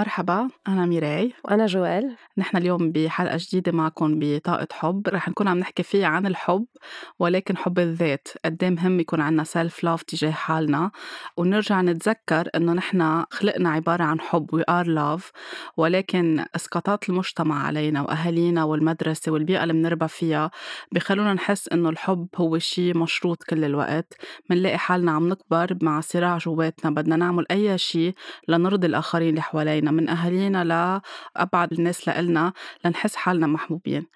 مرحبا أنا ميراي. وأنا جوال. نحن اليوم بحلقة جديدة معكم بطاقة حب. رح نكون عم نحكي فيها عن الحب ولكن حب الذات. قد مهم يكون عنا self love تجاه حالنا؟ ونرجع نتذكر إنه نحن خلقنا عبارة عن حب. we are love ولكن إسقاطات المجتمع علينا وأهالينا والمدرسة والبيئة اللي بنربى فيها بخلونا نحس إنه الحب هو شيء مشروط كل الوقت. منلاقي حالنا عم نكبر مع صراع جواتنا. بدنا نعمل أي شيء لنرضي الآخرين اللي حوالينا. من أهالينا لأبعد الناس لإلنا لنحس حالنا محبوبين.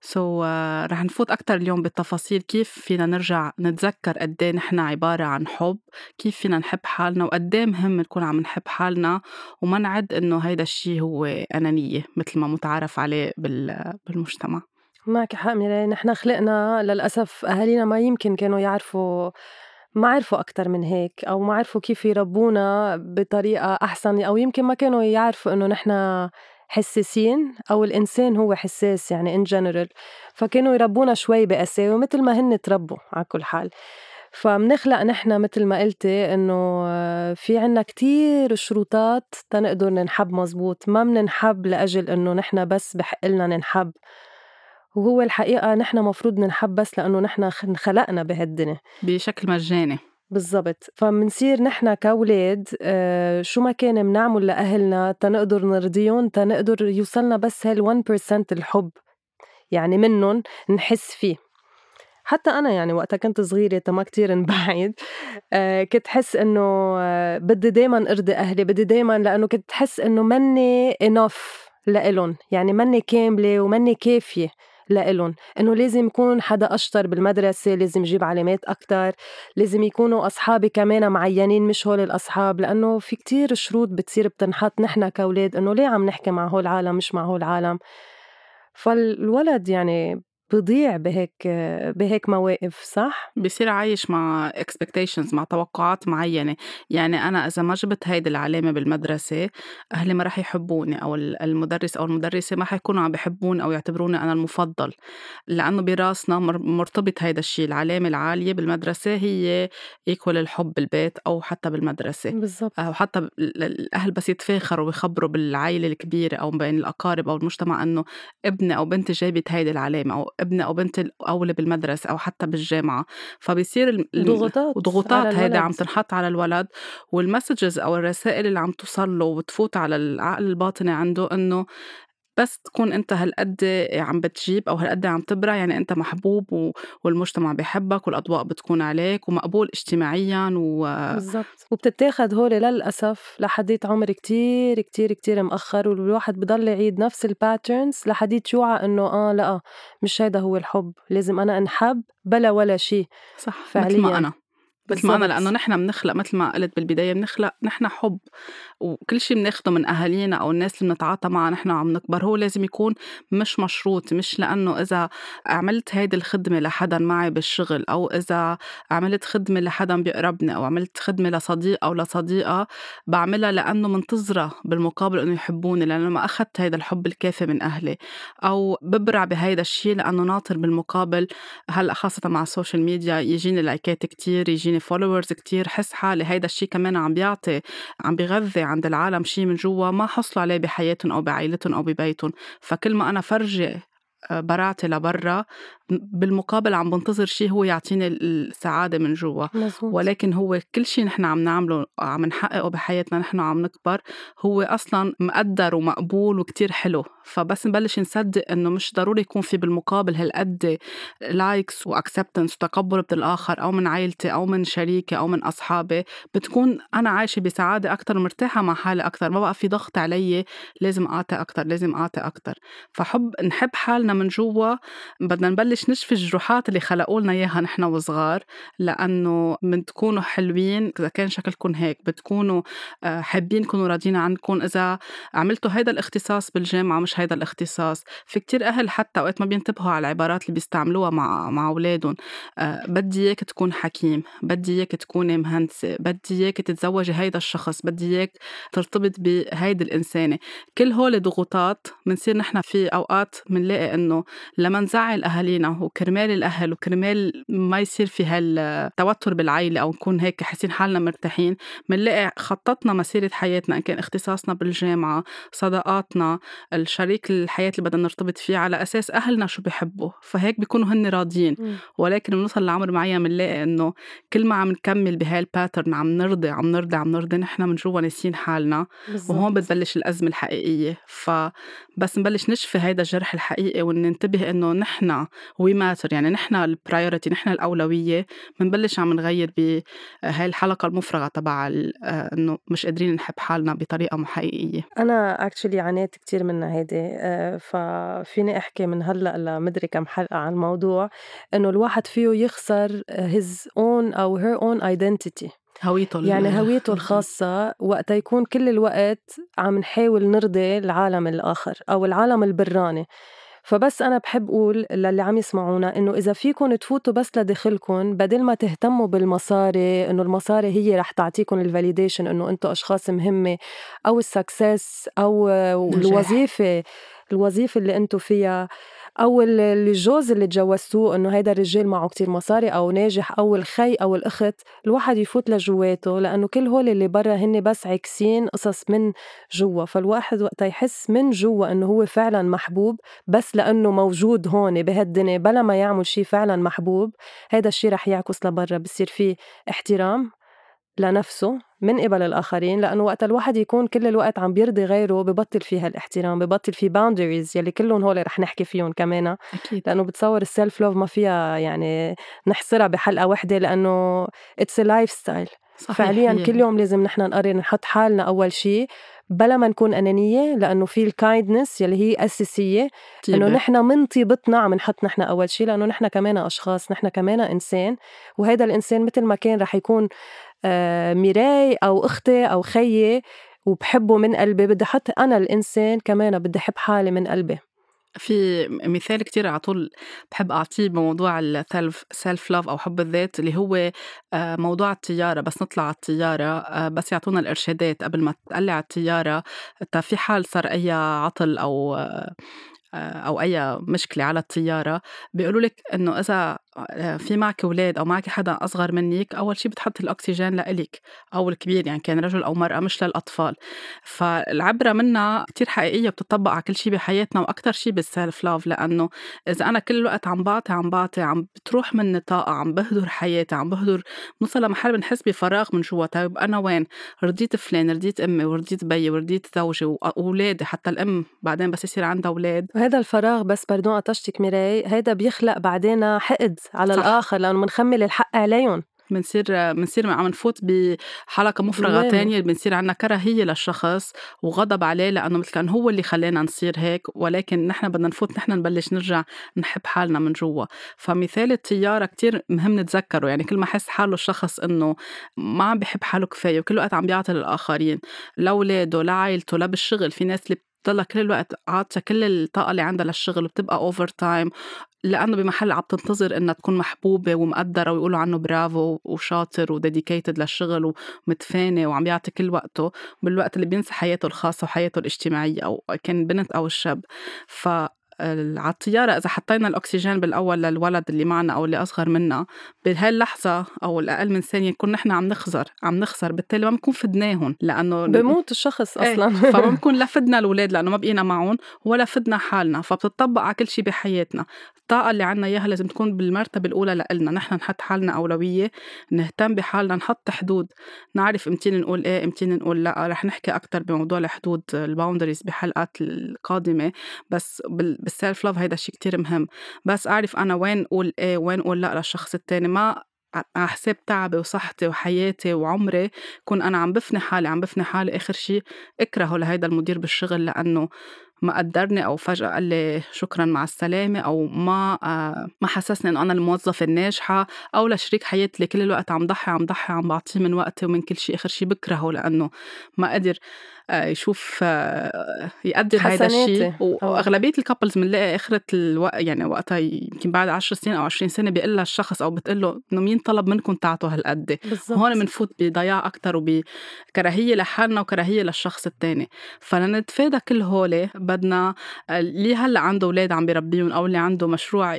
سو so, uh, رح نفوت أكتر اليوم بالتفاصيل كيف فينا نرجع نتذكر قد إيه نحن عبارة عن حب كيف فينا نحب حالنا وقد إيه مهم نكون عم نحب حالنا وما نعد إنه هيدا الشيء هو أنانية مثل ما متعارف عليه بالمجتمع. معك حق ميراي نحن خلقنا للأسف أهالينا ما يمكن كانوا يعرفوا ما عرفوا أكتر من هيك أو ما عرفوا كيف يربونا بطريقة أحسن أو يمكن ما كانوا يعرفوا إنه نحن حساسين أو الإنسان هو حساس يعني إن جنرال فكانوا يربونا شوي بقساوة مثل ما هن تربوا على كل حال. فمنخلق نحن مثل ما قلتي إنه في عنا كتير شروطات تنقدر ننحب مزبوط. ما مننحب لأجل إنه نحن بس بحق لنا ننحب. وهو الحقيقة نحن مفروض ننحب بس لأنه نحن انخلقنا بهالدنيا. بشكل مجاني. بالضبط. فمنصير نحن كأولاد آه شو ما كان منعمل لأهلنا تنقدر نرضيهم تنقدر يوصلنا بس هال 1% الحب يعني منهم نحس فيه. حتى أنا يعني وقتها كنت صغيرة ما كتير نبعد آه كنت حس إنه آه بدي دايما أرضي أهلي بدي دايما لأنه كنت حس إنه مني enough لإلهم يعني مني كاملة ومني كافية. لإلهم إنه لازم يكون حدا أشطر بالمدرسة لازم يجيب علامات أكتر لازم يكونوا أصحابي كمان معينين مش هول الأصحاب لأنه في كتير شروط بتصير بتنحط نحن كأولاد إنه ليه عم نحكي مع هول العالم مش مع هول العالم. فالولد يعني بضيع بهيك بهيك مواقف صح؟ بصير عايش مع اكسبكتيشنز مع توقعات معينة. يعني أنا إذا ما جبت هيدي العلامة بالمدرسة أهلي ما رح يحبوني أو المدرس أو المدرسة ما حيكونوا عم بحبوني أو يعتبروني أنا المفضل. لأنه براسنا مرتبط هيدا الشيء العلامة العالية بالمدرسة هي إيكول الحب بالبيت أو حتى بالمدرسة. بالضبط. أو حتى الأهل بس يتفاخروا ويخبروا بالعائلة الكبيرة أو بين الأقارب أو المجتمع إنه ابني أو بنتي جايبت هيدي العلامة أو ابني أو بنتي الاولى بالمدرسة أو حتى بالجامعة فبيصير ضغوطات وضغوطات هيدا عم تنحط على الولد وال messages أو الرسائل اللي عم توصل له وتفوت على العقل الباطني عنده إنه بس تكون أنت هالقد عم بتجيب أو هالقد عم تبرع يعني أنت محبوب والمجتمع بحبك والأضواء بتكون عليك ومقبول اجتماعيا و بالضبط. وبتتاخد هول للأسف لحديت عمر كتير كتير كتير مأخر والواحد بضل يعيد نفس ال patterns لحديت يوعى إنه آه لأ مش هيدا هو الحب لازم أنا أنحب بلا ولا شيء صح فعليا مثل ما أنا. مثل ما أنا لأنه نحن بنخلق مثل ما قلت بالبداية بنخلق نحن حب وكل شيء بناخده من أهالينا أو الناس اللي بنتعاطى معها نحن عم نكبر هو لازم يكون مش مشروط مش لأنه إذا عملت هيدي الخدمة لحدا معي بالشغل أو إذا عملت خدمة لحدا بيقربني أو عملت خدمة لصديق أو لصديقة بعملها لأنه منتظرة بالمقابل إنه يحبوني لأنه ما أخذت هيدا الحب الكافي من أهلي. أو ببرع بهيدا الشيء لأنه ناطر بالمقابل هلأ خاصة مع ال social media يجيني لايكات كتير يجيني followers كتير حس حالي هيدا الشيء كمان عم بيعطي عم بيغذي عند العالم شيء من جوا ما حصلوا عليه بحياتهم أو بعائلتهم أو ببيتهم. فكل ما أنا فرجي آه، برعتي لبرا بالمقابل عم بنتظر شيء هو يعطيني السعادة من جوا. ولكن هو كل شيء نحن عم نعمله عم نحققه بحياتنا نحن عم نكبر هو أصلا مقدر ومقبول وكتير حلو. فبس نبلش نصدق إنه مش ضروري يكون في بالمقابل هالقد likes و acceptance وتقبل بالآخر أو من عائلتي أو من شريكي أو من أصحابي. بتكون أنا عايشة بسعادة أكثر ومرتاحة مع حالي أكثر ما بقى في ضغط علي لازم أعطي أكثر لازم أعطي أكثر فحب نحب حالنا من جوا بدنا نبلش بدناش نشفي الجروحات اللي خلقوا لنا إياها نحن وصغار لأنه من تكونوا حلوين إذا كان شكلكم هيك بتكونوا آه، حابين تكونوا راضيين عنكم إذا عملتوا هيدا الاختصاص بالجامعة مش هيدا الاختصاص. في كتير أهل حتى أوقات ما بينتبهوا على العبارات اللي بيستعملوها مع مع اولادهم أه بدي إياك تكون حكيم بدي إياك تكوني مهندسة بدي إياك تتزوجي هيدا الشخص بدي إياك ترتبط بهيدي الإنسانة. كل هول ضغوطات بنصير نحن في أوقات بنلاقي إنه لما نزعل أهالينا فينا وكرمال الأهل وكرمال ما يصير في هالتوتر بالعيلة أو نكون هيك حاسين حالنا مرتاحين بنلاقي خططنا مسيرة حياتنا إن كان اختصاصنا بالجامعة صداقاتنا الشريك الحياة اللي بدنا نرتبط فيه على أساس أهلنا شو بيحبوا. فهيك بيكونوا هن راضيين. ولكن بنوصل لعمر معين بنلاقي إنه كل ما عم نكمل بهاي ال pattern عم نرضي عم نرضي عم نرضي نحن من جوا ناسيين حالنا. بالزبط. وهون بتبلش الأزمة الحقيقية. فبس نبلش نشفي هيدا الجرح الحقيقي وننتبه إنه نحن we matter يعني نحن ال priority نحن الأولوية بنبلش عم نغير بهاي الحلقة المفرغة تبع إنه مش قادرين نحب حالنا بطريقة حقيقية أنا اكشلي عانيت كتير منها هيدي آه، ففيني أحكي من هلأ لمدري كم حلقة عن الموضوع إنه الواحد فيه يخسر his own أو her own identity. هويته يعني هويته الخاصة وقت يكون كل الوقت عم نحاول نرضي العالم الآخر أو العالم البراني. فبس أنا بحب أقول للي عم يسمعونا إنه إذا فيكم تفوتوا بس لداخلكم بدل ما تهتموا بالمصاري إنه المصاري هي رح تعطيكم ال validation إنه أنتم أشخاص مهمة أو ال success أو الوظيفة الوظيفة اللي أنتم فيها. أو الجوز اللي تجوزتوه إنه هيدا الرجال معه كتير مصاري أو ناجح أو الخي أو الأخت الواحد يفوت لجواته لأنه كل هول اللي برا هن بس عكسين قصص من جوا. فالواحد وقت يحس من جوا إنه هو فعلا محبوب بس لأنه موجود هون بهالدنيا بلا ما يعمل شيء فعلا محبوب. هذا الشيء رح يعكس لبرا بصير فيه احترام. لنفسه من قبل الآخرين لأنه وقت الواحد يكون كل الوقت عم بيرضي غيره ببطل فيها الاحترام ببطل في boundaries يلي كلهم هول رح نحكي فيهم كمان أكيد. لأنه بتصور ال self love ما فيها يعني نحصرها بحلقة وحدة لأنه it's lifestyle فعليا هي. كل يوم لازم نحن نقرر نحط حالنا أول شيء بلا ما نكون أنانية لأنه في ال kindness يلي هي أساسية إنه نحن من طيبتنا عم نحط نحن أول شيء لأنه نحن كمان أشخاص نحن كمان إنسان وهذا الإنسان مثل ما كان رح يكون ميراي أو أختي أو خيي وبحبه من قلبي. بدي أحط أنا الإنسان كمان بدي أحب حالي من قلبي. في مثال كتير على طول بحب أعطيه بموضوع ال self self love أو حب الذات اللي هو آه، موضوع الطيارة بس نطلع على الطيارة آه، بس يعطونا الإرشادات قبل ما تقلع الطيارة في حال صار أي عطل أو أو أي مشكلة على الطيارة بيقولوا لك إنه إذا آه، في معك أولاد أو معك حدا أصغر منك أول شيء بتحط الأكسجين لإلك أو الكبير يعني كان رجل أو مرأة مش للأطفال. فالعبرة منها كتير حقيقية بتطبق على كل شيء بحياتنا وأكتر شيء بال self love لأنه إذا أنا كل الوقت عم بعطي عم بعطي عم بتروح مني طاقة عم بهدر حياتي عم بهدر بنوصل لمحل بنحس بفراغ من جوا. طيب أنا وين؟ رضيت فلان رضيت أمي ورضيت بيي ورضيت زوجي وأولادي حتى الأم بعدين بس يصير عندها أولاد. وهذا الفراغ بس بردون قطشتك ميراي هذا بيخلق بعدين حقد. على صح. الآخر لأنه بنخمل الحق عليهم. بنصير بنصير عم نفوت بحلقة مفرغة تانية بنصير عنا كراهية للشخص وغضب عليه لأنه مثل كان هو اللي خلانا نصير هيك ولكن نحن بدنا نفوت نحن نبلش نرجع نحب حالنا من جوا. فمثال الطيارة كتير مهم نتذكره يعني كل ما حس حاله الشخص إنه ما عم بحب حاله كفاية وكل وقت عم بيعطي للآخرين لأولاده لعائلته لا بالشغل في ناس اللي بتضلها كل الوقت عاطية كل الطاقة اللي عندها للشغل وبتبقى overtime لأنه بمحل عم تنتظر إنها تكون محبوبة ومقدرة ويقولوا عنه برافو وشاطر و dedicated للشغل ومتفاني وعم يعطي كل وقته بالوقت اللي بينسى حياته الخاصة وحياته الاجتماعية أو كان بنت أو الشاب. ف على الطيارة إذا حطينا الأكسجين بالأول للولد اللي معنا أو اللي أصغر منا بهاي اللحظة أو الأقل من ثانية نكون نحن عم نخسر عم نخسر بالتالي ما بنكون فدناهم لأنه بموت الشخص إيه، أصلا. فما بنكون لا فدنا الأولاد لأنه ما بقينا معهم ولا فدنا حالنا فبتطبق على كل شيء بحياتنا. الطاقة اللي عنا إياها لازم تكون بالمرتبة الأولى لإلنا. نحن نحط حالنا أولوية نهتم بحالنا نحط حدود. نعرف امتين نقول إيه امتين نقول لأ. رح نحكي أكتر بموضوع الحدود الباوندريز بحلقات القادمة. بس بالسيلف لاف هيدا الشيء كتير مهم. بس أعرف أنا وين أقول إيه وين أقول لأ للشخص التاني. ما على حساب تعبي وصحتي وحياتي وعمري. كون أنا عم بفني حالي عم بفني حالي آخر شيء اكرهه لهيدا المدير بالشغل لأنه ما قدرني أو فجأة قال لي شكرا مع السلامة أو ما آه، ما حسسني انه أنا الموظفه الناجحة أو لشريك حياتي اللي كل الوقت عم ضحي عم ضحي عم بعطيه من وقتي ومن كل شيء آخر شيء بكرهه لأنه ما قدر. يشوف آه، يقدر هذا الشيء. وأغلبية الكابلز بنلاقي آخرة الوقت يعني وقتها يمكن بعد 10 سنين أو 20 سنة بيقول لها الشخص أو بتقول له إنه مين طلب منكم تعطوا هالقد؟ هون بنفوت بضياع أكثر وبكراهيه لحالنا وكراهية للشخص الثاني فلنتفادى كل هول بدنا اللي هلأ عنده أولاد عم بيربيهم أو اللي عنده مشروع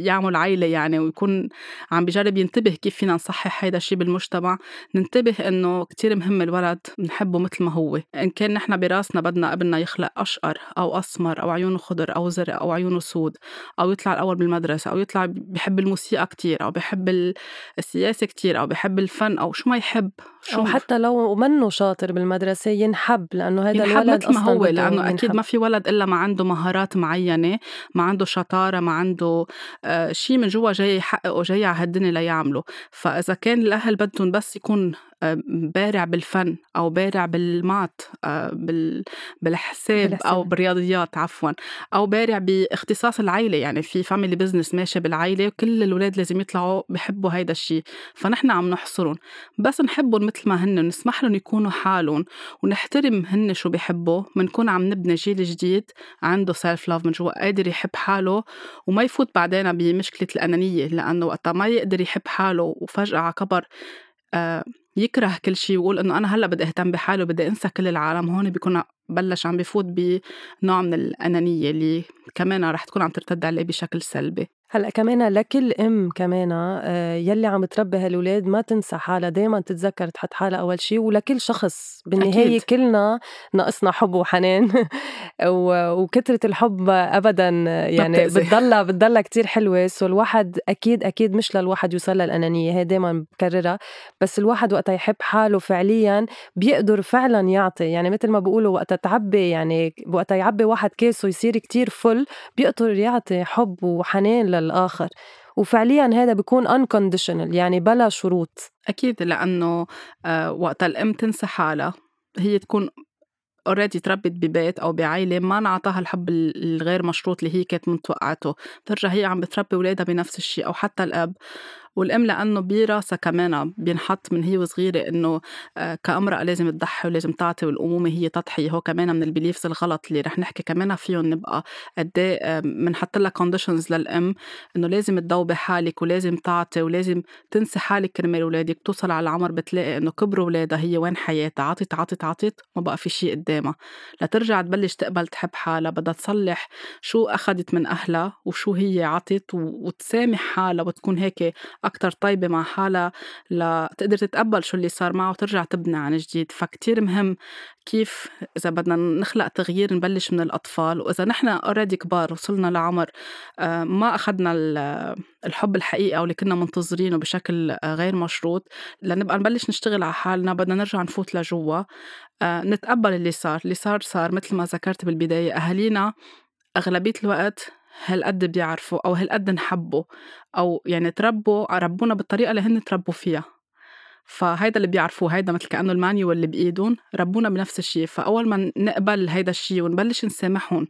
يعمل عائله يعني ويكون عم بجرب ينتبه كيف فينا نصحح هذا الشيء بالمجتمع ننتبه إنه كتير مهم الولد نحبه مثل ما هو. إن كان نحن براسنا بدنا ابننا يخلق أشقر أو أسمر أو عيونه خضر أو زرق أو عيونه سود أو يطلع الأول بالمدرسة أو يطلع بحب الموسيقى كتير أو بحب السياسة كتير أو بحب الفن أو شو ما يحب. شو أو حتى لو منه شاطر بالمدرسة ينحب لأنه هذا الولد مثل ما هو لأنه أكيد ما في ولد إلا ما عنده مهارات معينة ما عنده شطارة ما عنده آه شيء من جوا جاي يحققه جاي على هالدنيا ليعمله. فإذا كان الأهل بدهم بس يكون بارع بالفن أو بارع بال math آه، بالحساب أو بالرياضيات عفوا أو بارع باختصاص العائله يعني في family business ماشي بالعائله وكل الاولاد لازم يطلعوا بحبوا هيدا الشيء فنحن عم نحصرهم. بس نحبهم مثل ما هن ونسمح لهم يكونوا حالهم ونحترم هن شو بيحبوا بنكون عم نبني جيل جديد عنده self love من جوا قادر يحب حاله وما يفوت بعدين بمشكلة الأنانية لأنه وقتها ما يقدر يحب حاله وفجأة على كبر آه يكره كل شيء ويقول إنه أنا هلأ بدي أهتم بحالي وبدي أنسى كل العالم. هون بيكون بلش عم بفوت بنوع من الأنانية اللي كمان رح تكون عم ترتد عليه بشكل سلبي. هلأ كمان لكل أم كمان آه، يلي عم تربي هالولاد ما تنسى حالها دائما تتذكر تحط حالها أول شيء ولكل شخص بالنهاية أكيد. كلنا ناقصنا حب وحنان. وكثره الحب ابدا يعني بتضلها بتضلها كتير حلوة. سو الواحد أكيد أكيد مش للواحد يوصل للانانيه هي دائما بكررها بس الواحد وقتها يحب حاله فعليا بيقدر فعلا يعطي. يعني مثل ما بيقولوا وقتها تعبي يعني وقتها يعبي واحد كيسه يصير كتير فل بيقدر يعطي حب وحنان للآخر. وفعليا هذا بيكون unconditional يعني بلا شروط. أكيد لأنه آه، وقت الأم تنسى حالها. هي تكون already تربت ببيت أو بعائله ما انعطاها الحب الغير مشروط اللي هي كانت متوقعته. بترجع هي عم بتربي أولادها بنفس الشيء أو حتى الأب. والأم لأنه براسها كمان بينحط من هي وصغيرة إنه آه، كأمرأة لازم تضحي ولازم تعطي والأمومة هي تضحيه هو كمان من ال beliefs الغلط اللي رح نحكي كمان فيهم نبقى قد إيه بنحط لها conditions للأم إنه لازم تضوبي حالك ولازم تعطي ولازم تنسي حالك كرمال أولادك. توصل على العمر بتلاقي إنه كبروا أولادها هي وين حياتها؟ عطت عطت عطت ما بقى في شيء قدامها. لترجع تبلش تقبل تحب حالها بدها تصلح شو اخذت من أهلها وشو هي عطت وتسامح حالها وتكون هيك أكتر طيبة مع حالها لتقدر تتقبل شو اللي صار معها وترجع تبني عن جديد. فكتير مهم كيف إذا بدنا نخلق تغيير نبلش من الأطفال. وإذا نحن أوريدي كبار وصلنا لعمر آه، ما أخذنا الحب الحقيقي أو اللي كنا منتظرينه بشكل آه، غير مشروط. لنبقى نبلش نشتغل على حالنا بدنا نرجع نفوت لجوا. آه، نتقبل اللي صار. اللي صار صار مثل ما ذكرت بالبداية. أهالينا أغلبية الوقت هالقد بيعرفوا أو هالقد نحبوا أو يعني تربوا ربونا بالطريقة اللي هن تربوا فيها. فهيدا اللي بيعرفوه هيدا مثل كأنه المانيوال اللي بإيدهم ربونا بنفس الشيء فأول ما نقبل هيدا الشيء ونبلش نسامحهم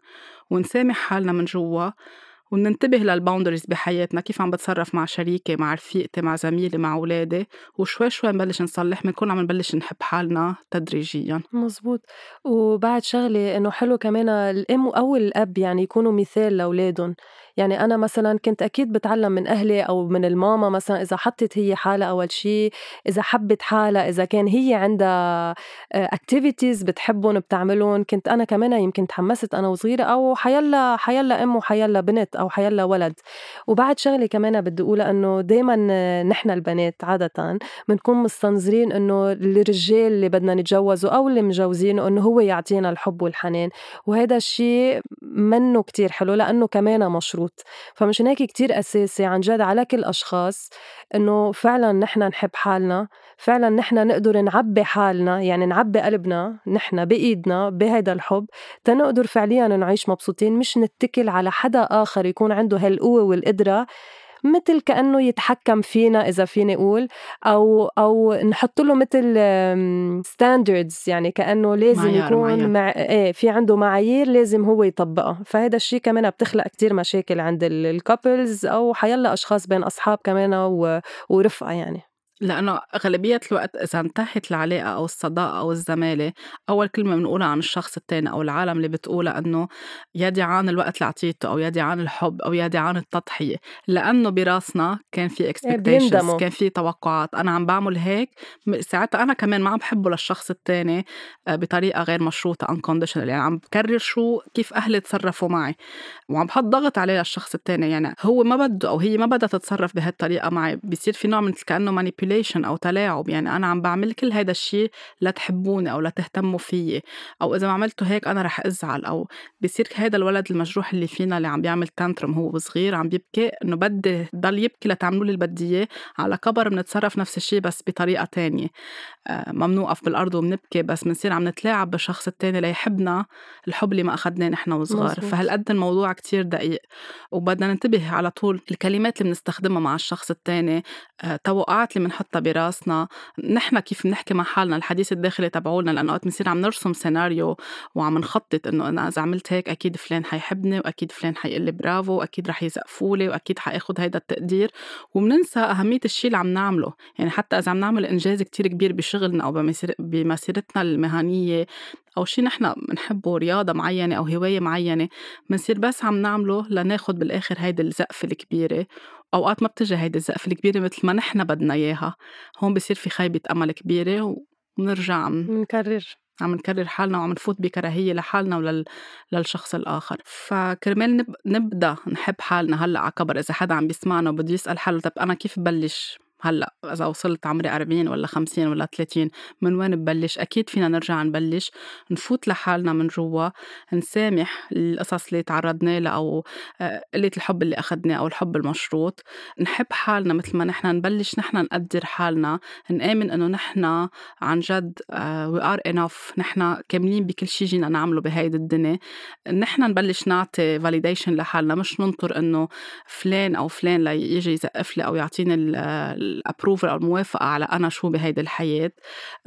ونسامح حالنا من جوا وننتبه للباوندريز بحياتنا كيف عم بتصرف مع شريكي مع رفيقتي مع زميلي مع أولادي وشوي شوي نبلش نصلح بنكون عم نبلش نحب حالنا تدريجيا. مزبوط. وبعد شغلة إنه حلو كمان الأم أو الأب يعني يكونوا مثال لأولادهم. يعني أنا مثلا كنت أكيد بتعلم من أهلي أو من الماما مثلا إذا حطت هي حالها أول شيء إذا حبت حالها إذا كان هي عندها اكتيفيتيز بتحبهم بتعملهم. كنت أنا كمان يمكن تحمست أنا وصغيرة أو حيلا حيلا أم وحيلا بنت أو حيلا ولد. وبعد شغلة كمان بدي أقولها إنه دايما نحن البنات عادة بنكون مستنظرين إنه الرجال اللي بدنا نتجوزه أو اللي مجوزينه إنه هو يعطينا الحب والحنان وهذا الشيء منه كتير حلو لأنه كمان مشروط. فمشان هيك كتير أساسي عن جد على كل أشخاص إنه فعلا نحن نحب حالنا فعلا نحن نقدر نعبي حالنا يعني نعبي قلبنا نحن بإيدنا بهيدا الحب تنقدر فعليا نعيش مبسوطين. مش نتكل على حدا آخر يكون عنده هالقوة والقدرة مثل كأنه يتحكم فينا إذا فيني أقول أو أو نحط له مثل standards يعني كأنه لازم يكون مع إيه في عنده معايير لازم هو يطبقها. فهذا الشيء كمان بتخلق كتير مشاكل عند ال couples أو حيلا أشخاص بين أصحاب كمان ورفقة يعني. لأنه أغلبية الوقت إذا انتهت العلاقة أو الصداقة أو الزمالة أول كلمة بنقولها عن الشخص التاني أو العالم اللي بتقولها إنه يا ديعان الوقت اللي عطيته أو يا ديعان الحب أو يا ديعان التضحية. لأنه براسنا كان في expectations كان في توقعات. أنا عم بعمل هيك ساعتها أنا كمان ما عم بحبه للشخص التاني آه، بطريقة غير مشروطة unconditional. يعني عم بكرر شو كيف أهلي تصرفوا معي. وعم بحط ضغط عليه للشخص التاني. يعني هو ما بده أو هي ما بدها تتصرف بهالطريقة معي. بصير في نوع من كأنه manipulation أو تلاعب يعني أنا عم بعمل كل هيدا الشيء لتحبوني أو لتهتموا فيي. أو إذا ما عملتوا هيك أنا رح أزعل. أو بصير هيدا الولد المجروح اللي فينا اللي عم بيعمل تانترم هو صغير عم بيبكي إنه بدي ضل يبكي لتعملوا لي اللي بدي إياه. على كبر بنتصرف نفس الشيء بس بطريقة تانية. آه، ما بنوقف بالأرض وبنبكي بس بنصير عم نتلاعب بالشخص التاني ليحبنا الحب اللي ما أخدناه نحن وصغار. فهالقد الموضوع كتير دقيق؟ وبدنا ننتبه على طول الكلمات اللي بنستخدمها مع الشخص التاني. آه، توقعات اللي بنحطها براسنا. نحن كيف بنحكي مع حالنا الحديث الداخلي تبعولنا لأنه وقت بنصير عم نرسم سيناريو وعم نخطط إنه أنا إذا عملت هيك أكيد فلان حيحبني وأكيد فلان حيقول لي برافو وأكيد رح يسقفوا لي وأكيد حاخذ هيدا التقدير. وبننسى أهمية الشيء اللي عم نعمله. يعني حتى إذا عم نعمل إنجاز كتير كبير بشغلنا أو بمسيرتنا المهنية أو شي نحن بنحبه رياضة معينة أو هواية معينة بنصير بس عم نعمله لناخد بالآخر هيدي الزقفة الكبيرة. أوقات ما بتجي هيدي الزقفة الكبيرة مثل ما نحن بدنا إياها. هون بصير في خيبة أمل كبيرة وبنرجع عم نكرر عم نكرر حالنا وعم نفوت بكراهية لحالنا ولل... للشخص الآخر. فكرمال نب... نبدأ نحب حالنا هلأ على كبر إذا حدا عم بيسمعنا وبده يسأل حاله طب أنا كيف ببلش؟ هلأ إذا وصلت عمري 40 ولا 50 ولا 30 من وين ببلش أكيد فينا نرجع نبلش نفوت لحالنا من جوا نسامح القصص اللي تعرضنا لها أو آه، قلة الحب اللي أخذناه أو الحب المشروط. نحب حالنا مثل ما نحن نبلش نحن نقدر حالنا. نآمن إنه نحن عن جد we are enough نحن كاملين بكل شيء جينا نعمله بهيدي الدنيا. نحن نبلش نعطي validation لحالنا. مش ننطر إنه فلان أو فلان ليجي يزقف لي أو يعطيني ال approval أو الموافقة على أنا شو بهيدي الحياة.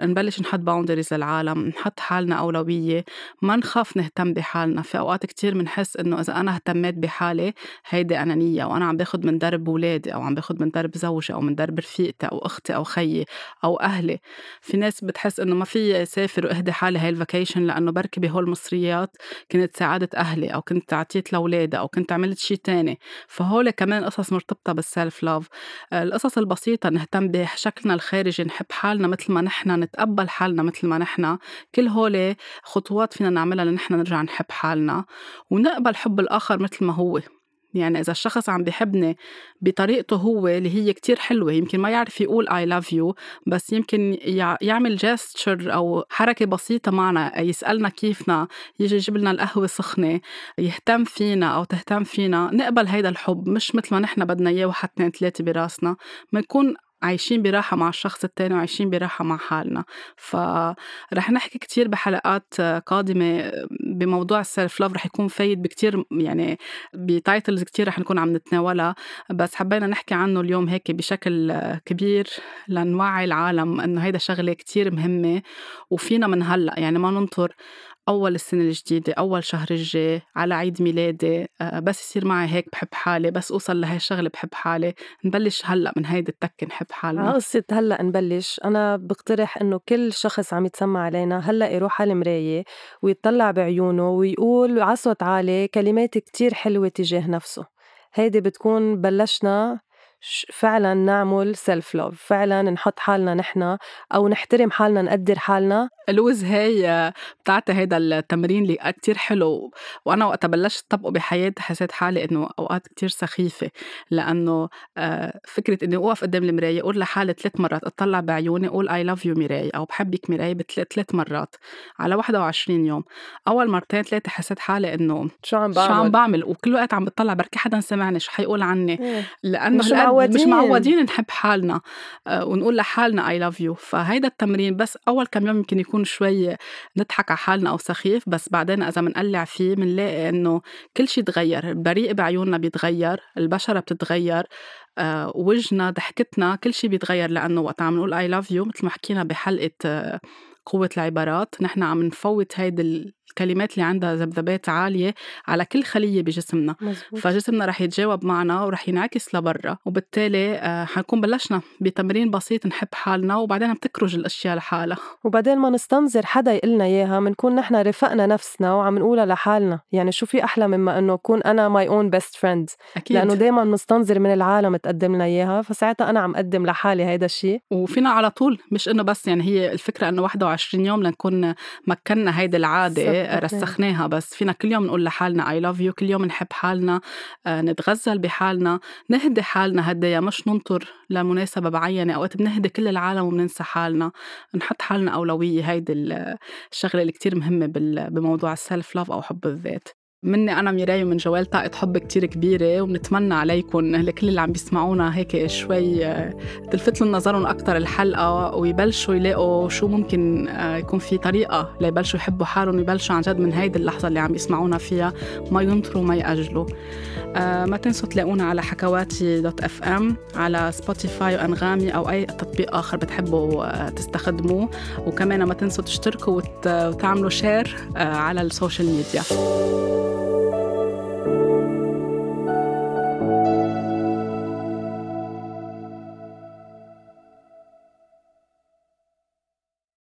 نبلش نحط boundaries للعالم نحط حالنا أولوية ما نخاف نهتم بحالنا. في أوقات كتير بنحس إنه إذا أنا اهتميت بحالي هيدي أنانية وأنا عم باخذ من درب اولادي أو عم باخذ من درب زوجي أو من درب رفيقتي أو أختي أو خيي أو أهلي. في ناس بتحس إنه ما في سافر واهدي حالي هاي ال vacation لأنه بركي بهول المصريات كنت ساعدت أهلي أو كنت عطيت لاولادي أو كنت عملت شيء تاني. فهول كمان قصص مرتبطة بالسيلف لاف القصص البسيطة بسيطة نهتم بشكلنا الخارجي نحب حالنا مثل ما نحن نتقبل حالنا مثل ما نحن. كل هول خطوات فينا نعملها لنحن نرجع نحب حالنا. ونقبل حب الآخر مثل ما هو. يعني إذا الشخص عم بيحبني بطريقته هو اللي هي كتير حلوة يمكن ما يعرف يقول I love you بس يمكن يعمل جاستشر أو حركة بسيطة معنا يسألنا كيفنا يجي يجيب لنا القهوة سخنة يهتم فينا أو تهتم فينا نقبل هيدا الحب مش مثل ما نحن بدنا إياه واحد اثنين ثلاثة براسنا بنكون عايشين براحة مع الشخص التاني وعايشين براحة مع حالنا. فرح نحكي كتير بحلقات قادمة بموضوع ال self love رح يكون فايد بكتير يعني ب titles كتير رح نكون عم نتناولها. بس حبينا نحكي عنه اليوم هيك بشكل كبير لنوعي العالم إنه هيدا شغلة كتير مهمة وفينا من هلأ. يعني ما ننطر أول السنة الجديدة أول شهر الجاي على عيد ميلادي. آه، بس يصير معي هيك بحب حالي بس أوصل لهي الشغلة بحب حالي. نبلش هلأ من هيدي التكة نحب حالنا. قصة هلأ نبلش. أنا بقترح إنه كل شخص عم يتسمع علينا هلأ يروح على المراية ويطلع بعيونه ويقول عصوت عالي كلمات كتير حلوة تجاه نفسه. هيدي بتكون بلشنا فعلا نعمل سيلف لوف فعلا نحط حالنا نحن أو نحترم حالنا نقدر حالنا. لويز هاي بتعطي هيدا التمرين اللي كتير حلو وأنا وقت بلشت طبقه بحياتي حسيت حالي إنه أوقات كتير سخيفة لأنه آه، فكرة إني أوقف قدام المراية أقول لحالي ثلاث مرات أطلع بعيوني أقول I love you ماريا أو بحبك ماريا ثلاث مرات على 21 يوم. أول مرتين ثلاثة حسيت حالي إنه شو عم بعمل شو عم بعمل؟ وكل وقت عم بطلع بركي حدا سمعني شو حيقول عني؟ إيه. لأنه معودين. مش معودين نحب حالنا. آه، ونقول لحالنا I love you فهيدا التمرين بس أول كم يوم يمكن يكون شوي نضحك على حالنا أو سخيف بس بعدين إذا بنقلع فيه بنلاقي إنه كل شيء تغير. البريق بعيوننا بيتغير البشرة بتتغير آه، وجهنا ضحكتنا كل شيء بيتغير. لأنه وقت عم نقول I love you مثل ما حكينا بحلقة قوة العبارات نحن عم نفوت هيدي الكلمات اللي عندها ذبذبات عالية على كل خلية بجسمنا. مزبوط. فجسمنا رح يتجاوب معنا ورح ينعكس لبرا وبالتالي آه، حنكون بلشنا بتمرين بسيط نحب حالنا وبعدين بتخرج الأشياء لحالها. وبعدين ما نستنظر حدا يقلنا إياها بنكون نحن رفقنا نفسنا وعم نقولها لحالنا. يعني شو في أحلى مما إنه أكون أنا my own best friend أكيد. لأنه دايما نستنظر من العالم تقدم لنا إياها فساعتها أنا عم أقدم لحالي هيدا الشيء. وفينا على طول مش إنه بس يعني هي الفكرة إنه 21 يوم لنكون مكنا هيدي العادة رسخناها بس. فينا كل يوم نقول لحالنا I love you كل يوم نحب حالنا آه، نتغزل بحالنا نهدي حالنا هدايا مش ننطر لمناسبة معينة أوقات بنهدي كل العالم وبننسى حالنا. نحط حالنا أولوية. هيدي الشغلة اللي كتير مهمة بموضوع ال self love أو حب الذات. مني أنا ميراي ومن جوال طاقة حب كتير كبيرة وبنتمنى عليكم لكل اللي عم بيسمعونا هيك شوي آه، تلفت لهم نظرهم أكتر الحلقة ويبلشوا يلاقوا شو ممكن آه، يكون في طريقة ليبلشوا يحبوا حالهم ويبلشوا عن جد من هيدي اللحظة اللي عم يسمعونا فيها ما ينطروا ما يأجلوا. آه، ما تنسوا تلاقونا على حكواتي dot FM على سبوتيفاي وأنغامي أو أي تطبيق آخر بتحبوا تستخدموه. وكمان ما تنسوا تشتركوا وتعملوا share على ال social media.